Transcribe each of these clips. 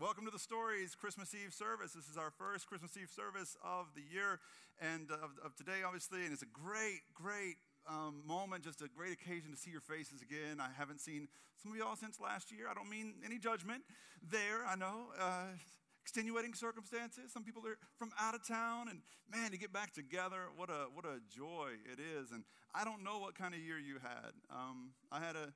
welcome to the Story's Christmas Eve service. This is our first Christmas Eve service of the year and of, of today, obviously. And it's a great, great um, moment, just a great occasion to see your faces again. I haven't seen some of y'all since last year. I don't mean any judgment there, I know. Uh, extenuating circumstances. Some people are from out of town, and man, to get back together, what a what a joy it is. And I don't know what kind of year you had. Um, I had a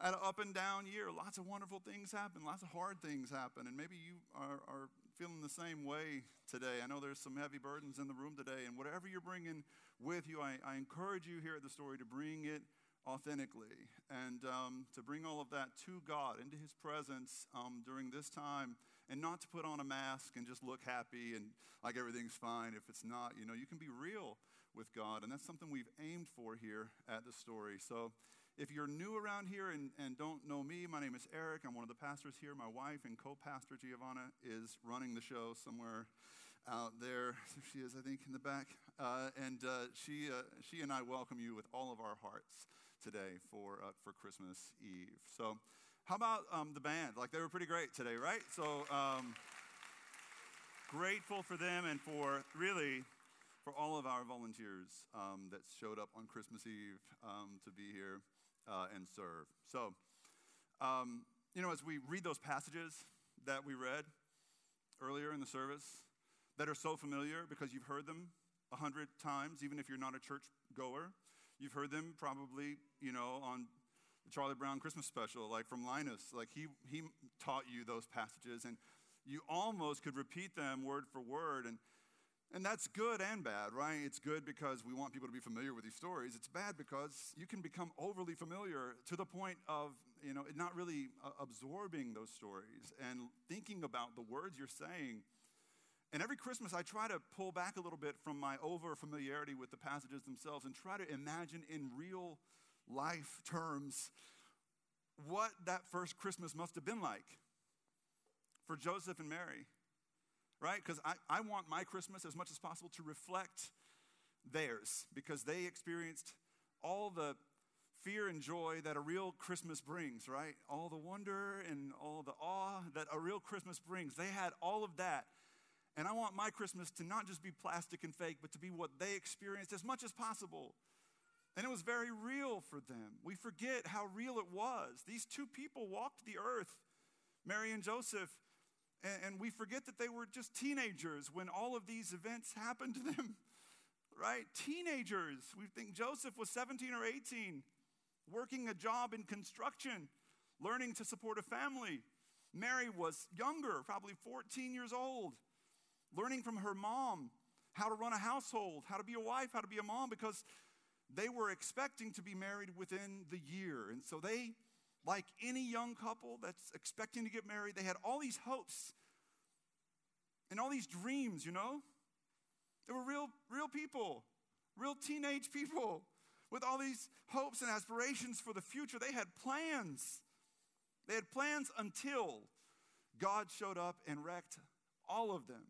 had an up and down year. Lots of wonderful things happen, lots of hard things happen, and maybe you are, are feeling the same way today. I know there's some heavy burdens in the room today, and whatever you're bringing with you, I, I encourage you here at the story to bring it authentically and um, to bring all of that to God, into His presence um, during this time, and not to put on a mask and just look happy and like everything's fine if it's not. You know, you can be real with God, and that's something we've aimed for here at the story. So, if you're new around here and, and don't know me, my name is Eric. I'm one of the pastors here. My wife and co pastor Giovanna is running the show somewhere out there. She is, I think, in the back. Uh, and uh, she, uh, she and I welcome you with all of our hearts today for, uh, for Christmas Eve. So, how about um, the band? Like, they were pretty great today, right? So, um, grateful for them and for really for all of our volunteers um, that showed up on Christmas Eve um, to be here uh, and serve. So, um, you know, as we read those passages that we read earlier in the service that are so familiar because you've heard them a hundred times, even if you're not a church goer, you've heard them probably, you know, on the Charlie Brown Christmas special, like from Linus. Like he, he taught you those passages, and you almost could repeat them word for word. And and that's good and bad, right? It's good because we want people to be familiar with these stories. It's bad because you can become overly familiar to the point of, you know, not really uh, absorbing those stories and thinking about the words you're saying. And every Christmas, I try to pull back a little bit from my over familiarity with the passages themselves and try to imagine in real life terms what that first Christmas must have been like for Joseph and Mary right? Because I, I want my Christmas as much as possible to reflect theirs because they experienced all the fear and joy that a real Christmas brings, right? All the wonder and all the awe that a real Christmas brings. They had all of that. And I want my Christmas to not just be plastic and fake, but to be what they experienced as much as possible. And it was very real for them. We forget how real it was. These two people walked the earth, Mary and Joseph, and, we forget that they were just teenagers when all of these events happened to them, right? Teenagers. We think Joseph was 17 or 18, working a job in construction, learning to support a family. Mary was younger, probably 14 years old, learning from her mom how to run a household, how to be a wife, how to be a mom, because they were expecting to be married within the year. And so they like any young couple that's expecting to get married, they had all these hopes and all these dreams, you know? They were real, real people, real teenage people with all these hopes and aspirations for the future. They had plans. They had plans until God showed up and wrecked all of them.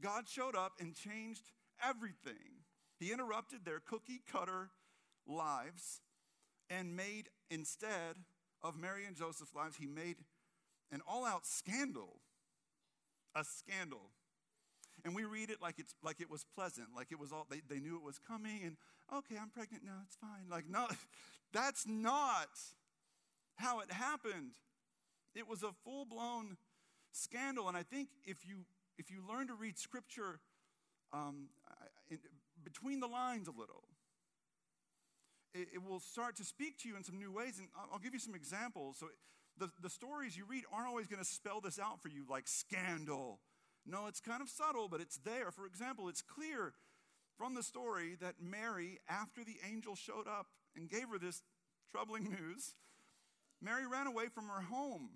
God showed up and changed everything. He interrupted their cookie cutter lives and made instead of Mary and Joseph's lives, he made an all out scandal. A scandal. And we read it like, it's, like it was pleasant, like it was all, they, they knew it was coming, and okay, I'm pregnant now, it's fine. Like, no, that's not how it happened. It was a full blown scandal. And I think if you, if you learn to read scripture um, in, between the lines a little, it, it, will start to speak to you in some new ways. And I'll, I'll give you some examples. So, the, the stories you read aren't always going to spell this out for you like scandal. No, it's kind of subtle, but it's there. For example, it's clear from the story that Mary, after the angel showed up and gave her this troubling news, Mary ran away from her home.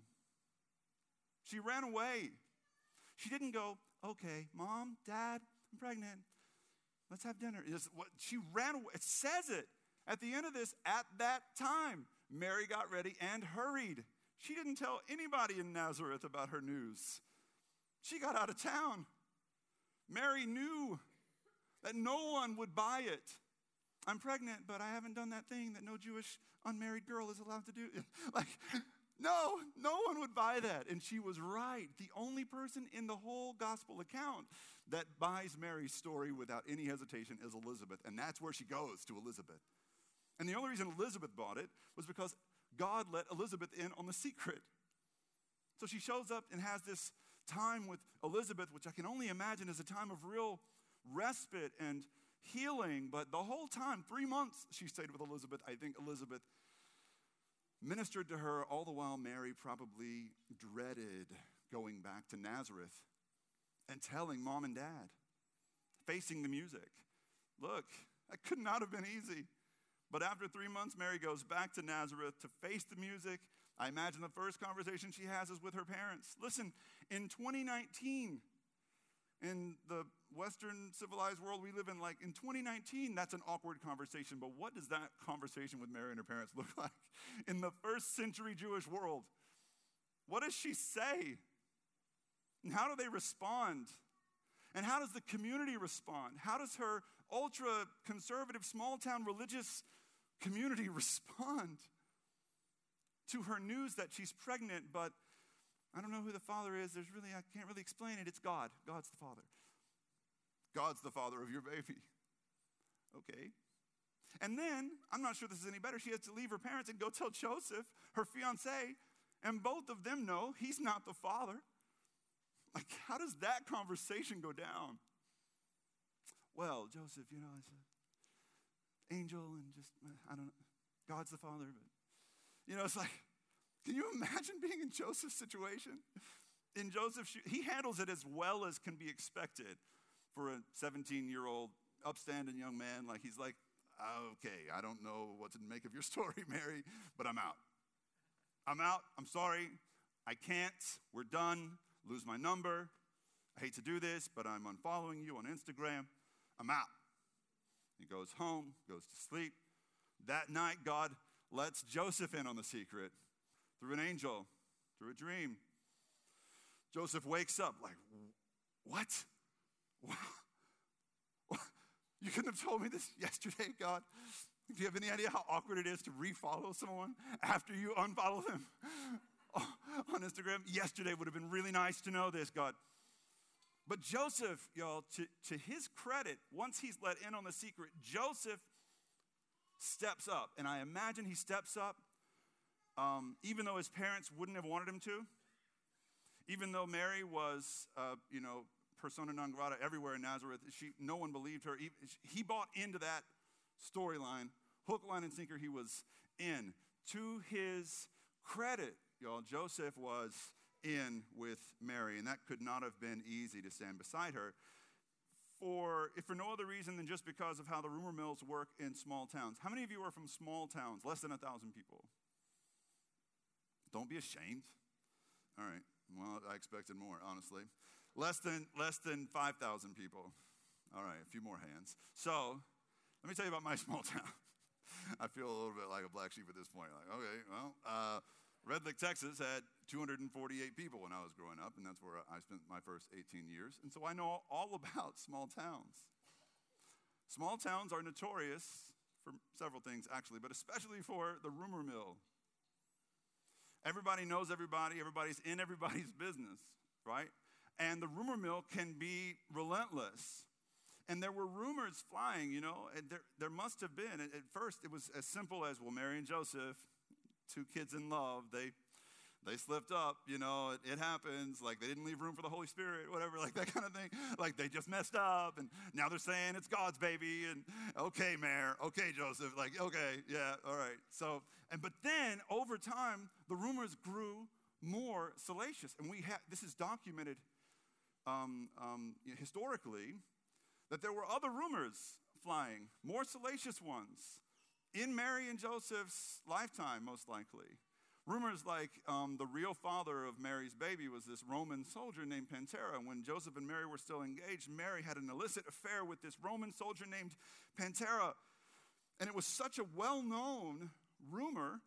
She ran away. She didn't go, okay, mom, dad, I'm pregnant. Let's have dinner. she ran away. It says it. At the end of this, at that time, Mary got ready and hurried. She didn't tell anybody in Nazareth about her news. She got out of town. Mary knew that no one would buy it. I'm pregnant, but I haven't done that thing that no Jewish unmarried girl is allowed to do. like, No, no one would buy that. And she was right. The only person in the whole gospel account that buys Mary's story without any hesitation is Elizabeth. And that's where she goes to Elizabeth. And the only reason Elizabeth bought it was because God let Elizabeth in on the secret. So she shows up and has this time with Elizabeth, which I can only imagine is a time of real respite and healing. But the whole time, three months she stayed with Elizabeth, I think Elizabeth ministered to her, all the while Mary probably dreaded going back to Nazareth and telling mom and dad, facing the music. Look, that could not have been easy. But after three months, Mary goes back to Nazareth to face the music. I imagine the first conversation she has is with her parents. Listen, in 2019, in the Western civilized world we live in, like in 2019, that's an awkward conversation. But what does that conversation with Mary and her parents look like in the first century Jewish world? What does she say? And how do they respond? And how does the community respond? How does her ultra conservative, small town religious community respond to her news that she's pregnant, but I don't know who the father is. There's really, I can't really explain it. It's God. God's the father. God's the father of your baby. Okay. And then, I'm not sure this is any better, she has to leave her parents and go tell Joseph, her fiance, and both of them know he's not the father. Like, how does that conversation go down? Well, Joseph, you know, it's an angel and just, I don't know, God's the father, but, you know, it's like, can you imagine being in Joseph's situation? In Joseph's, he handles it as well as can be expected for a 17 year old upstanding young man. Like, he's like, okay, I don't know what to make of your story, Mary, but I'm out. I'm out. I'm sorry. I can't. We're done. Lose my number. I hate to do this, but I'm unfollowing you on Instagram. I'm out. He goes home, goes to sleep. That night, God lets Joseph in on the secret through an angel, through a dream. Joseph wakes up like, what? You couldn't have told me this yesterday, God. Do you have any idea how awkward it is to refollow someone after you unfollow them on Instagram? Yesterday would have been really nice to know this, God. But Joseph, y'all, to, to his credit, once he's let in on the secret, Joseph steps up. And I imagine he steps up um, even though his parents wouldn't have wanted him to, even though Mary was, uh, you know, persona non grata everywhere in Nazareth, she, no one believed her. He, he bought into that storyline, hook, line, and sinker. He was in. To his credit, y'all, Joseph was in with Mary, and that could not have been easy to stand beside her. For if for no other reason than just because of how the rumor mills work in small towns. How many of you are from small towns, less than a thousand people? Don't be ashamed. All right. Well, I expected more, honestly. Less than less than 5,000 people. All right, a few more hands. So, let me tell you about my small town. I feel a little bit like a black sheep at this point. Like, okay, well, uh, Red Lake, Texas had 248 people when I was growing up, and that's where I spent my first 18 years. And so I know all about small towns. Small towns are notorious for several things, actually, but especially for the rumor mill Everybody knows everybody, everybody's in everybody's business, right? And the rumor mill can be relentless. And there were rumors flying, you know, and there, there must have been. At first, it was as simple as, well, Mary and Joseph, two kids in love, they they slipped up, you know, it, it, happens. Like they didn't leave room for the Holy Spirit, whatever, like that kind of thing. Like they just messed up, and now they're saying it's God's baby, and okay, Mary, okay, Joseph, like okay, yeah, all right. So, and but then over time, the rumors grew more salacious, and we have this is documented um, um, historically that there were other rumors flying, more salacious ones in Mary and Joseph's lifetime, most likely. Rumors like um, the real father of Mary's baby was this Roman soldier named Pantera. When Joseph and Mary were still engaged, Mary had an illicit affair with this Roman soldier named Pantera. And it was such a well known rumor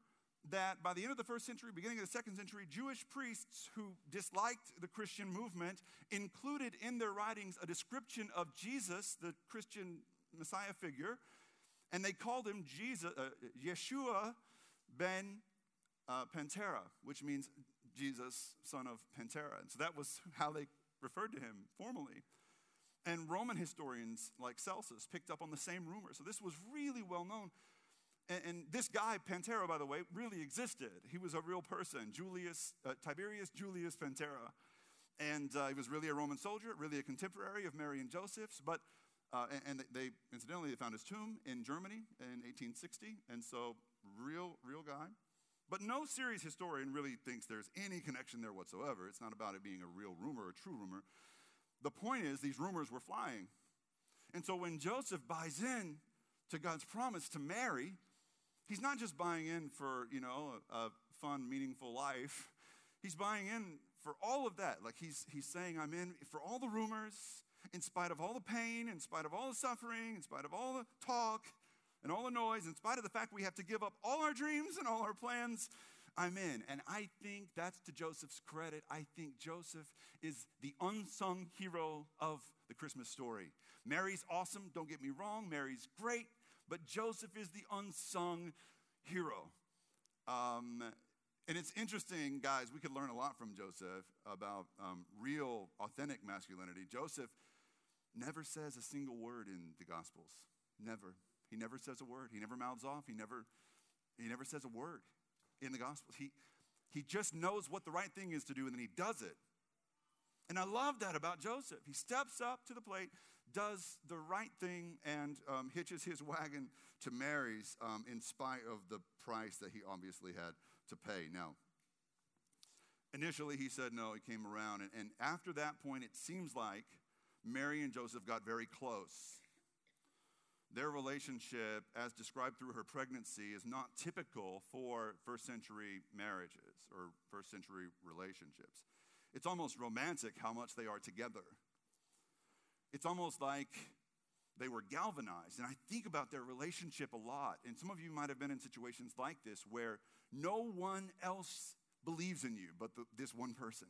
that by the end of the first century, beginning of the second century, Jewish priests who disliked the Christian movement included in their writings a description of Jesus, the Christian Messiah figure, and they called him Jesus, uh, Yeshua ben uh, Pantera, which means Jesus, son of Pantera. And so that was how they referred to him formally. And Roman historians like Celsus picked up on the same rumor. So this was really well known. And, and this guy, Pantera, by the way, really existed. He was a real person, Julius, uh, Tiberius Julius Pantera. And uh, he was really a Roman soldier, really a contemporary of Mary and Joseph's. But, uh, and, and they, incidentally, they found his tomb in Germany in 1860. And so, real, real guy. But no serious historian really thinks there's any connection there whatsoever. It's not about it being a real rumor, a true rumor. The point is, these rumors were flying. And so when Joseph buys in to God's promise to Mary, he's not just buying in for, you know, a, a fun, meaningful life. He's buying in for all of that. Like he's, he's saying, I'm in for all the rumors, in spite of all the pain, in spite of all the suffering, in spite of all the talk, and all the noise, in spite of the fact we have to give up all our dreams and all our plans, I'm in. And I think that's to Joseph's credit. I think Joseph is the unsung hero of the Christmas story. Mary's awesome, don't get me wrong. Mary's great, but Joseph is the unsung hero. Um, and it's interesting, guys, we could learn a lot from Joseph about um, real, authentic masculinity. Joseph never says a single word in the Gospels. Never. He never says a word. He never mouths off. He never, he never says a word in the Gospels. He, he just knows what the right thing is to do and then he does it. And I love that about Joseph. He steps up to the plate, does the right thing, and um, hitches his wagon to Mary's um, in spite of the price that he obviously had to pay. Now, initially he said no, he came around. And, and after that point, it seems like Mary and Joseph got very close. Their relationship, as described through her pregnancy, is not typical for first century marriages or first century relationships. It's almost romantic how much they are together. It's almost like they were galvanized. And I think about their relationship a lot. And some of you might have been in situations like this where no one else believes in you but the, this one person.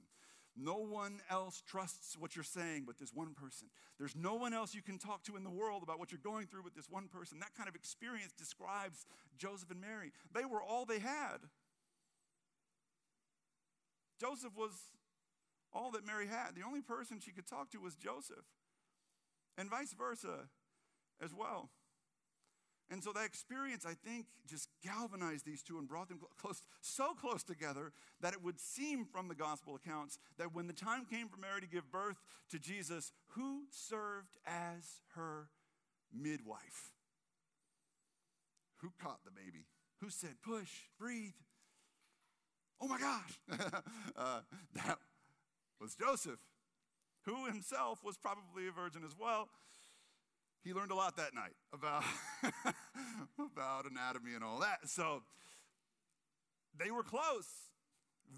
No one else trusts what you're saying but this one person. There's no one else you can talk to in the world about what you're going through but this one person. That kind of experience describes Joseph and Mary. They were all they had. Joseph was all that Mary had. The only person she could talk to was Joseph, and vice versa as well. And so that experience, I think, just galvanized these two and brought them close, so close together that it would seem from the gospel accounts that when the time came for Mary to give birth to Jesus, who served as her midwife? Who caught the baby? Who said, push, breathe? Oh my gosh! uh, that was Joseph, who himself was probably a virgin as well he learned a lot that night about, about anatomy and all that. So they were close,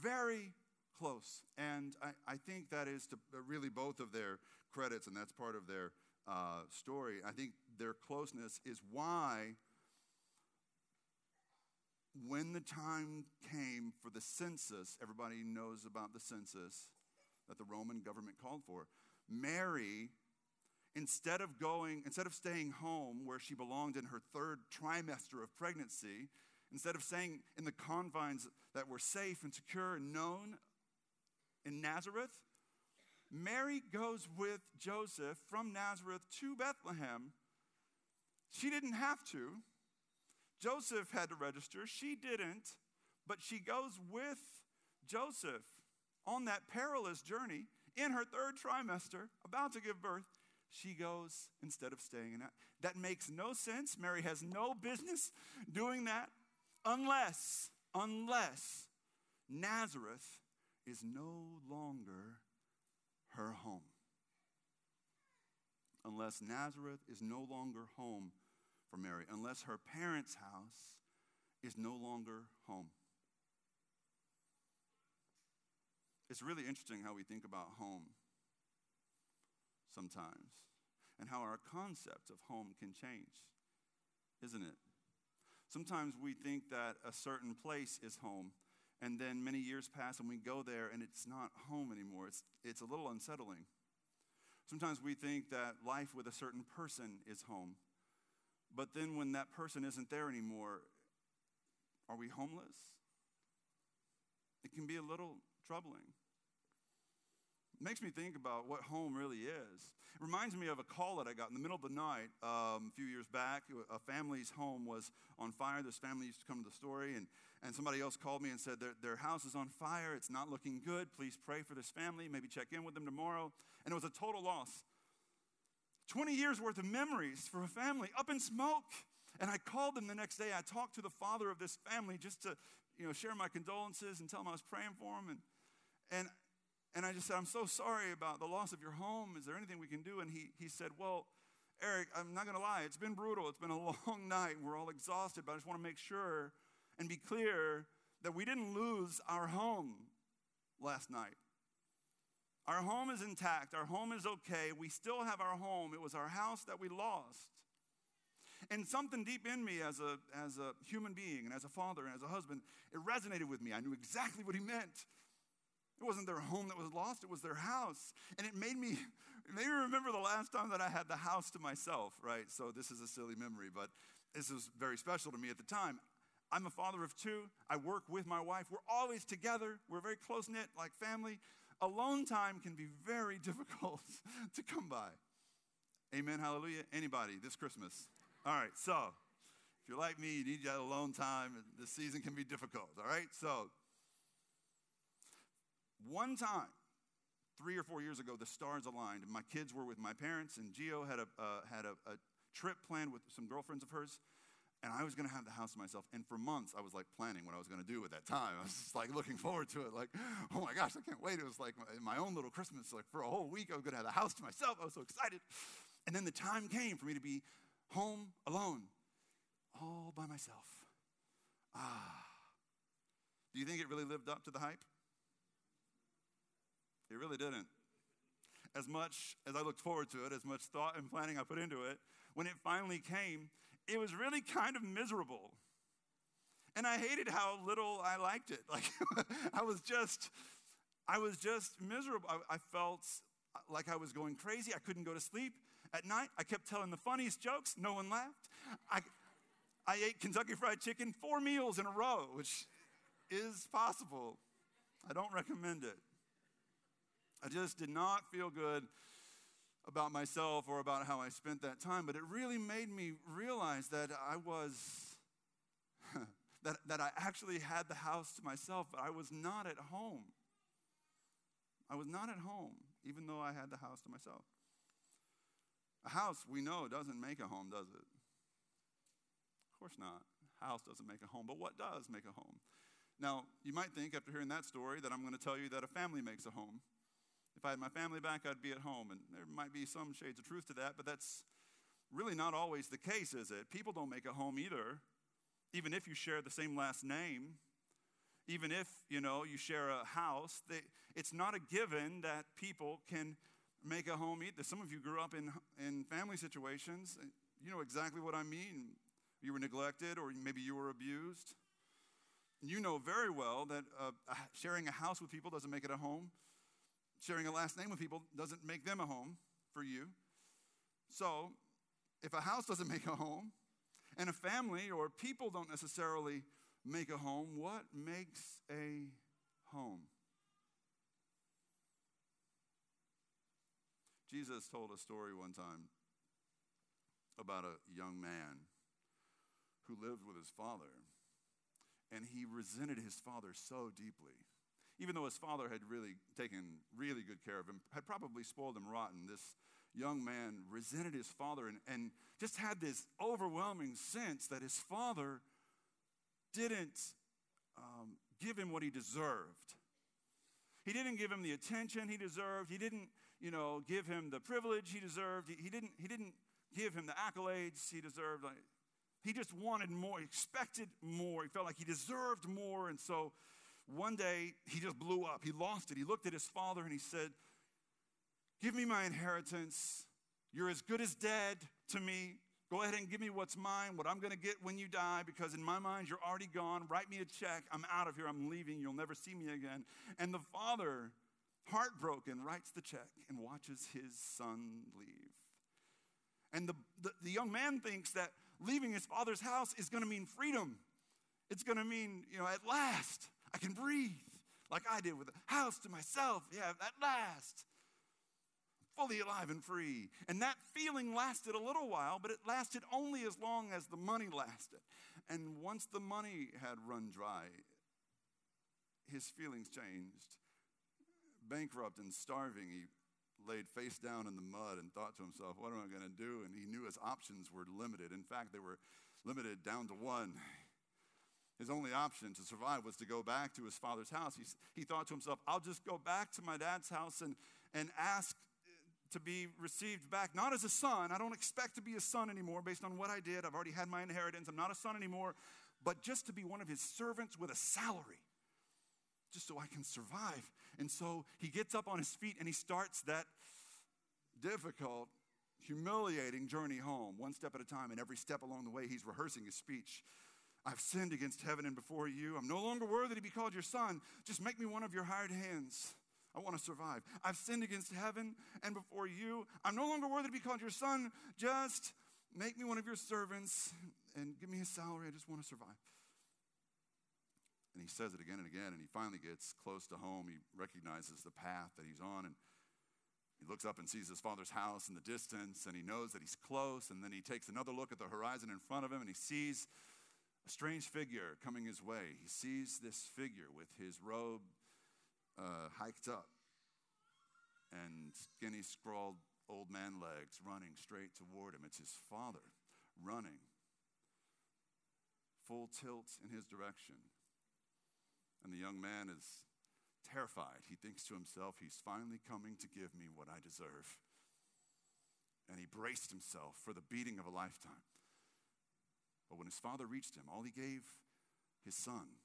very close. And I, I think that is to really both of their credits, and that's part of their uh, story. I think their closeness is why, when the time came for the census, everybody knows about the census that the Roman government called for. Mary instead of going, instead of staying home where she belonged in her third trimester of pregnancy, instead of staying in the confines that were safe and secure and known in Nazareth, Mary goes with Joseph from Nazareth to Bethlehem. She didn't have to. Joseph had to register. She didn't. But she goes with Joseph on that perilous journey in her third trimester, about to give birth she goes instead of staying in that. That makes no sense. Mary has no business doing that unless, unless Nazareth is no longer her home. Unless Nazareth is no longer home for Mary, unless her parents' house is no longer home. It's really interesting how we think about home sometimes and how our concept of home can change, isn't it? Sometimes we think that a certain place is home, and then many years pass and we go there and it's not home anymore. It's, it's a little unsettling. Sometimes we think that life with a certain person is home, but then when that person isn't there anymore, are we homeless? it can be a little troubling. Makes me think about what home really is. It reminds me of a call that I got in the middle of the night um, a few years back. A family's home was on fire. This family used to come to the story, and, and somebody else called me and said, their, their house is on fire. It's not looking good. Please pray for this family. Maybe check in with them tomorrow. And it was a total loss. 20 years worth of memories for a family up in smoke. And I called them the next day. I talked to the father of this family just to, you know, share my condolences and tell him I was praying for him. And, and, and I just said, I'm so sorry about the loss of your home. Is there anything we can do? And he, he said, Well, Eric, I'm not going to lie. It's been brutal. It's been a long night. And we're all exhausted, but I just want to make sure and be clear that we didn't lose our home last night. Our home is intact. Our home is okay. We still have our home. It was our house that we lost. And something deep in me as a, as a human being and as a father and as a husband, it resonated with me. I knew exactly what he meant. It wasn't their home that was lost, it was their house. And it made me, me remember the last time that I had the house to myself, right? So this is a silly memory, but this was very special to me at the time. I'm a father of two. I work with my wife. We're always together. We're very close knit, like family. Alone time can be very difficult to come by. Amen. Hallelujah. Anybody this Christmas? All right. So, if you're like me, you need that alone time, this season can be difficult. All right. So, one time, three or four years ago, the stars aligned, my kids were with my parents, and Geo had a uh, had a, a trip planned with some girlfriends of hers and I was going to have the house to myself. And for months, I was like planning what I was going to do at that time. I was just like looking forward to it, like, oh my gosh, I can't wait. It was like my, own little Christmas. Like for a whole week, I was going to have the house to myself. I was so excited. And then the time came for me to be home alone, all by myself. Ah. Do you think it really lived up to the hype? It really didn't. As much as I looked forward to it, as much thought and planning I put into it, when it finally came, it was really kind of miserable. And I hated how little I liked it. Like, I was just, I was just miserable. I, I felt like I was going crazy. I couldn't go to sleep at night. I kept telling the funniest jokes. No one laughed. I, I ate Kentucky Fried Chicken four meals in a row, which is possible. I don't recommend it. I just did not feel good about myself or about how I spent that time, but it really made me realize that I was, that, that I actually had the house to myself, but I was not at home. I was not at home, even though I had the house to myself. A house, we know, doesn't make a home, does it? Of course not. A house doesn't make a home, but what does make a home? Now, you might think after hearing that story that I'm going to tell you that a family makes a home. If I had my family back, I'd be at home. And there might be some shades of truth to that, but that's really not always the case, is it? People don't make a home either, even if you share the same last name. Even if, you know, you share a house, they, it's not a given that people can make a home either. Some of you grew up in, in family situations. You know exactly what I mean. You were neglected, or maybe you were abused. You know very well that uh, sharing a house with people doesn't make it a home sharing a last name with people doesn't make them a home for you. So, if a house doesn't make a home, and a family or people don't necessarily make a home, what makes a home? Jesus told a story one time about a young man who lived with his father, and he resented his father so deeply even though his father had really taken really good care of him, had probably spoiled him rotten, this young man resented his father and, and just had this overwhelming sense that his father didn't um, give him what he deserved. He didn't give him the attention he deserved. He didn't, you know, give him the privilege he deserved. He, he didn't, he didn't give him the accolades he deserved. Like, he just wanted more, he expected more. He felt like he deserved more. And so one day he just blew up. He lost it. He looked at his father and he said, Give me my inheritance. You're as good as dead to me. Go ahead and give me what's mine, what I'm going to get when you die, because in my mind, you're already gone. Write me a check. I'm out of here. I'm leaving. You'll never see me again. And the father, heartbroken, writes the check and watches his son leave. And the, the, the young man thinks that leaving his father's house is going to mean freedom. It's going to mean, you know, at last. I can breathe. like I did with a house to myself. Yeah, at last. Fully alive and free. And that feeling lasted a little while, but it lasted only as long as the money lasted. And once the money had run dry, his feelings changed. Bankrupt and starving, he laid face down in the mud and thought to himself, What am I going to do? And he knew his options were limited. In fact, they were limited down to one. His only option to survive was to go back to his father's house. He, he thought to himself, I'll just go back to my dad's house and, and ask uh, to be received back, not as a son. I don't expect to be a son anymore based on what I did. I've already had my inheritance. I'm not a son anymore, but just to be one of his servants with a salary, just so I can survive. And so he gets up on his feet and he starts that difficult, humiliating journey home, one step at a time. And every step along the way, he's rehearsing his speech. I've sinned against heaven and before you. I'm no longer worthy to be called your son. Just make me one of your hired hands. I want to survive. I've sinned against heaven and before you. I'm no longer worthy to be called your son. Just make me one of your servants and give me a salary. I just want to survive. And he says it again and again, and he finally gets close to home. He recognizes the path that he's on, and he looks up and sees his father's house in the distance, and he knows that he's close. And then he takes another look at the horizon in front of him, and he sees a strange figure coming his way. He sees this figure with his robe uh, hiked up and skinny, scrawled old man legs running straight toward him. It's his father running, full tilt in his direction. And the young man is terrified. He thinks to himself, he's finally coming to give me what I deserve. And he braced himself for the beating of a lifetime. But when his father reached him, all he gave his son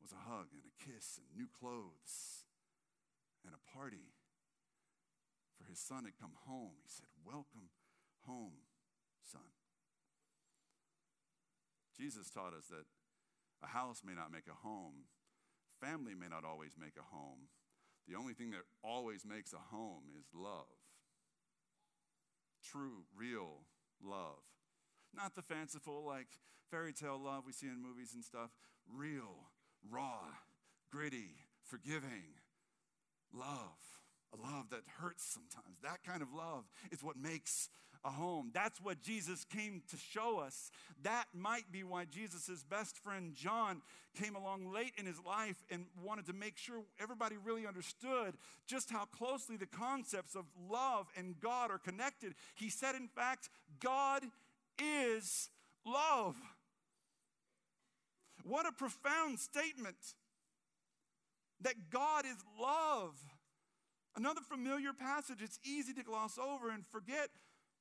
was a hug and a kiss and new clothes and a party. For his son had come home. He said, Welcome home, son. Jesus taught us that a house may not make a home, family may not always make a home. The only thing that always makes a home is love. True, real love. Not the fanciful, like fairy tale love we see in movies and stuff. Real, raw, gritty, forgiving love. A love that hurts sometimes. That kind of love is what makes a home. That's what Jesus came to show us. That might be why Jesus' best friend John came along late in his life and wanted to make sure everybody really understood just how closely the concepts of love and God are connected. He said, in fact, God is love. What a profound statement that God is love. Another familiar passage, it's easy to gloss over and forget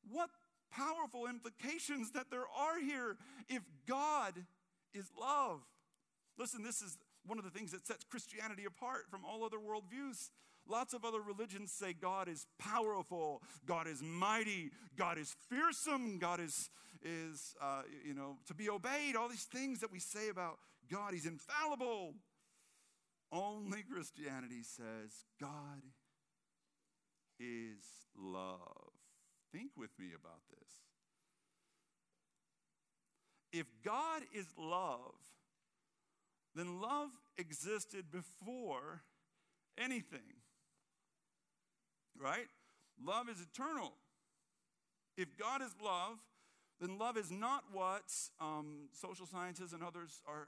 what powerful implications that there are here if God is love. Listen, this is one of the things that sets Christianity apart from all other worldviews. Lots of other religions say God is powerful, God is mighty, God is fearsome, God is, is uh, you know, to be obeyed, all these things that we say about God. He's infallible. Only Christianity says God is love. Think with me about this. If God is love, then love existed before anything right? Love is eternal. If God is love, then love is not what um, social scientists and others are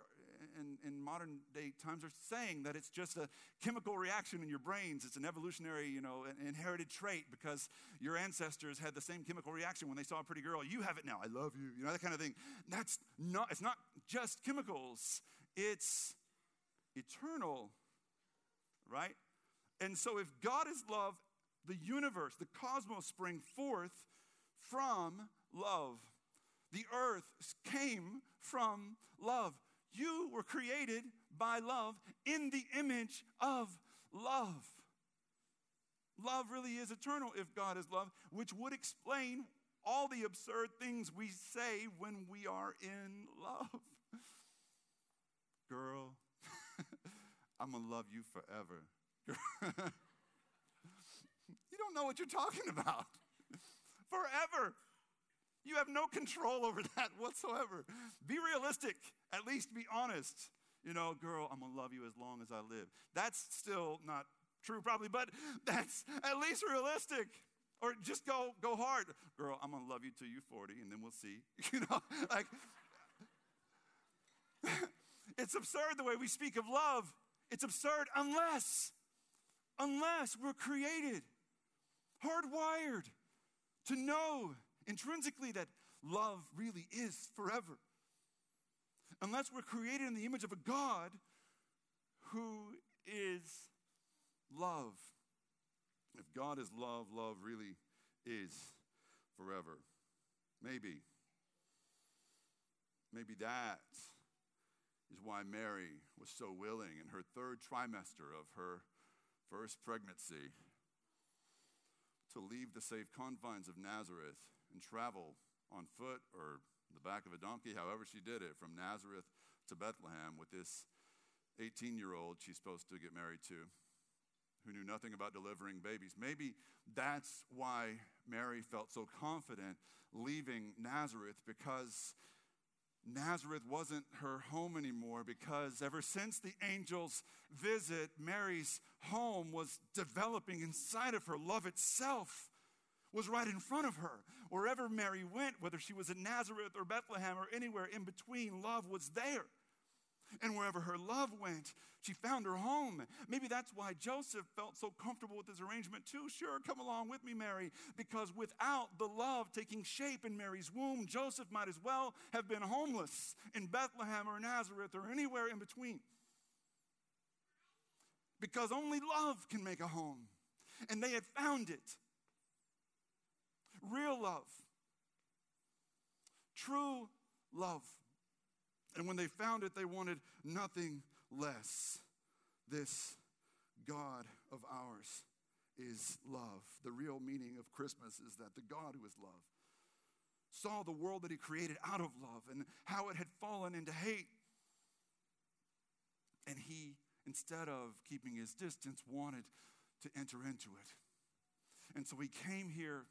in, in, modern day times are saying that it's just a chemical reaction in your brains. It's an evolutionary, you know, inherited trait because your ancestors had the same chemical reaction when they saw a pretty girl. You have it now. I love you. You know, that kind of thing. That's not, it's not just chemicals. It's eternal, right? And so if God is love the universe, the cosmos spring forth from love. The earth came from love. You were created by love in the image of love. Love really is eternal if God is love, which would explain all the absurd things we say when we are in love. Girl, I'm gonna love you forever. You don't know what you're talking about. Forever. You have no control over that whatsoever. Be realistic, at least be honest. you know, girl, I'm going to love you as long as I live. That's still not true, probably, but that's at least realistic. Or just go, go hard. Girl, I'm going to love you till you're 40, and then we'll see. You know, like, it's absurd the way we speak of love. It's absurd unless, unless we're created, hardwired to know intrinsically that love really is forever. Unless we're created in the image of a God who is love. If God is love, love really is forever. Maybe. Maybe that is why Mary was so willing in her third trimester of her first pregnancy to leave the safe confines of Nazareth and travel on foot or the back of a donkey, however she did it, from Nazareth to Bethlehem with this 18 year old she's supposed to get married to who knew nothing about delivering babies. Maybe that's why Mary felt so confident leaving Nazareth because Nazareth wasn't her home anymore because ever since the angel's visit, Mary's home was developing inside of her. Love itself was right in front of her. Wherever Mary went, whether she was in Nazareth or Bethlehem or anywhere in between, love was there. And wherever her love went, she found her home. Maybe that's why Joseph felt so comfortable with his arrangement, too. Sure, come along with me, Mary, because without the love taking shape in Mary's womb, Joseph might as well have been homeless in Bethlehem or Nazareth or anywhere in between. Because only love can make a home. And they had found it. Real love, true love. And when they found it, they wanted nothing less. This God of ours is love. The real meaning of Christmas is that the God who is love saw the world that he created out of love and how it had fallen into hate. And he, instead of keeping his distance, wanted to enter into it. And so he came here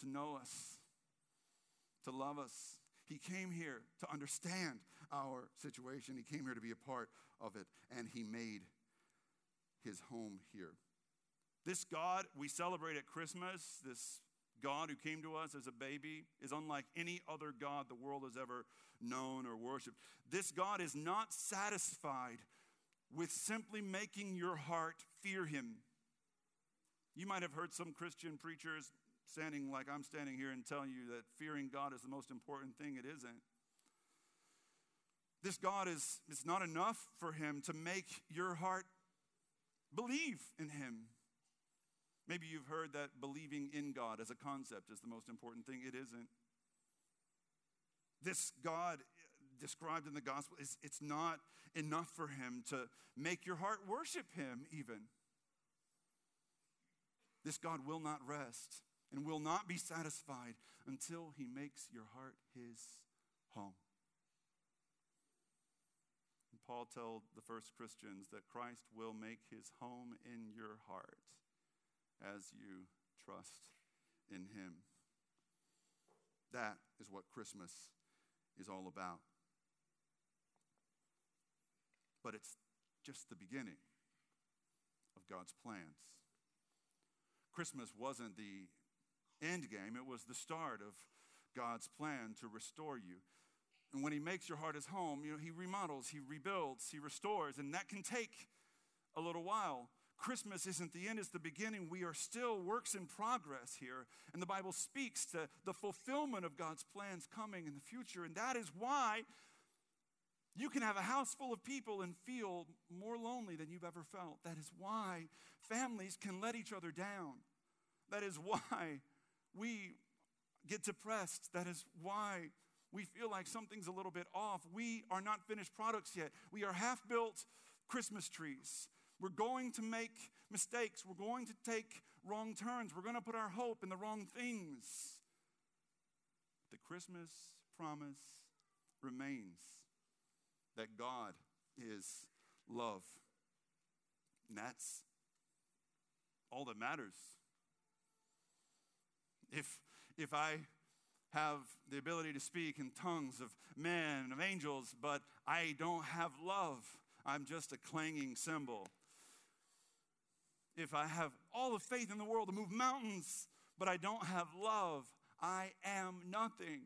to know us, to love us, he came here to understand our situation. He came here to be a part of it, and He made His home here. This God we celebrate at Christmas, this God who came to us as a baby, is unlike any other God the world has ever known or worshiped. This God is not satisfied with simply making your heart fear Him. You might have heard some Christian preachers standing like I'm standing here and telling you that fearing God is the most important thing. It isn't. This God is it's not enough for him to make your heart believe in him. Maybe you've heard that believing in God as a concept is the most important thing. It isn't. This God described in the gospel is it's not enough for him to make your heart worship him even. This God will not rest and will not be satisfied until he makes your heart his home. Paul told the first Christians that Christ will make his home in your heart as you trust in him. That is what Christmas is all about. But it's just the beginning of God's plans. Christmas wasn't the end game, it was the start of God's plan to restore you. And when He makes your heart His home, you know, He remodels, He rebuilds, He restores, and that can take a little while. Christmas isn't the end, it's the beginning. We are still works in progress here. And the Bible speaks to the fulfillment of God's plans coming in the future. And that is why you can have a house full of people and feel more lonely than you've ever felt. That is why families can let each other down. That is why we get depressed. That is why we feel like something's a little bit off. We are not finished products yet. We are half built Christmas trees. We're going to make mistakes. We're going to take wrong turns. We're going to put our hope in the wrong things. The Christmas promise remains that God is love. And that's all that matters. If, if I have the ability to speak in tongues of men, of angels, but I don't have love, I'm just a clanging cymbal. If I have all the faith in the world to move mountains, but I don't have love, I am nothing.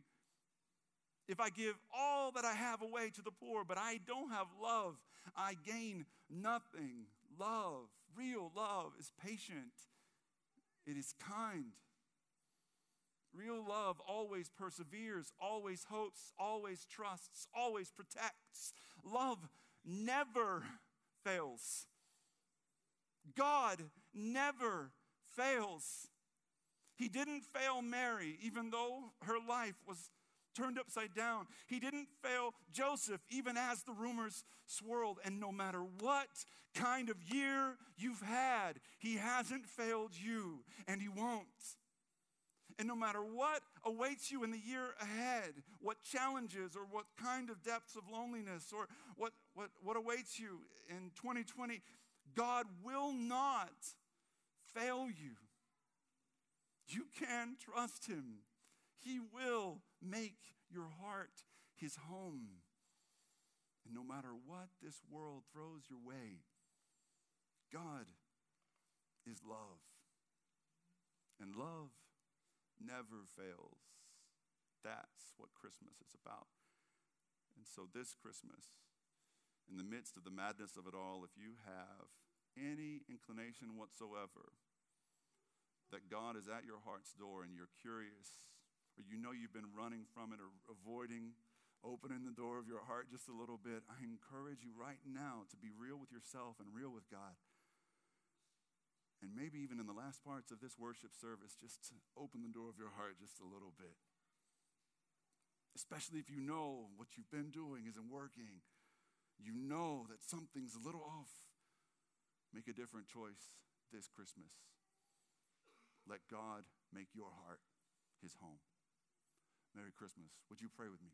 If I give all that I have away to the poor, but I don't have love, I gain nothing. Love, real love, is patient, it is kind. Real love always perseveres, always hopes, always trusts, always protects. Love never fails. God never fails. He didn't fail Mary, even though her life was turned upside down. He didn't fail Joseph, even as the rumors swirled. And no matter what kind of year you've had, He hasn't failed you, and He won't. And no matter what awaits you in the year ahead, what challenges or what kind of depths of loneliness or what, what, what awaits you in 2020, God will not fail you. You can trust Him. He will make your heart His home. And no matter what this world throws your way, God is love. And love never fails. That's what Christmas is about. And so, this Christmas, in the midst of the madness of it all, if you have any inclination whatsoever that God is at your heart's door and you're curious, or you know you've been running from it or avoiding opening the door of your heart just a little bit, I encourage you right now to be real with yourself and real with God and maybe even in the last parts of this worship service, just open the door of your heart just a little bit. Especially if you know what you've been doing isn't working, you know that something's a little off. Make a different choice this Christmas. Let God make your heart his home. Merry Christmas. Would you pray with me?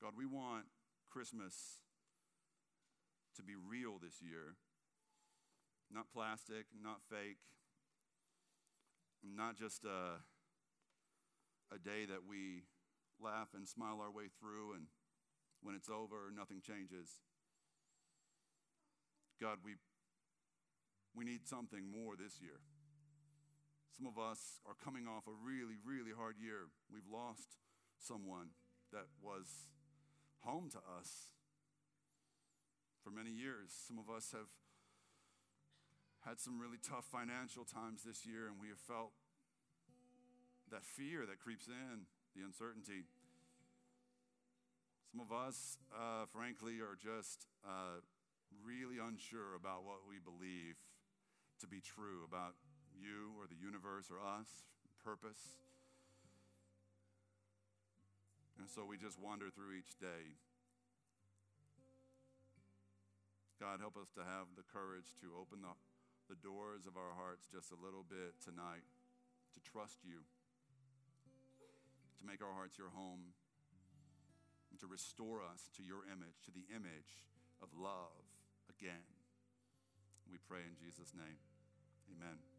God, we want Christmas to be real this year. Not plastic, not fake, not just a, a day that we laugh and smile our way through, and when it's over, nothing changes. God, we, we need something more this year. Some of us are coming off a really, really hard year. We've lost someone that was home to us for many years. Some of us have had some really tough financial times this year, and we have felt that fear that creeps in, the uncertainty. Some of us, uh, frankly, are just uh, really unsure about what we believe to be true about you or the universe or us, purpose. And so we just wander through each day. God, help us to have the courage to open the, the doors of our hearts just a little bit tonight, to trust you, to make our hearts your home, and to restore us to your image, to the image of love again. We pray in Jesus' name. Amen.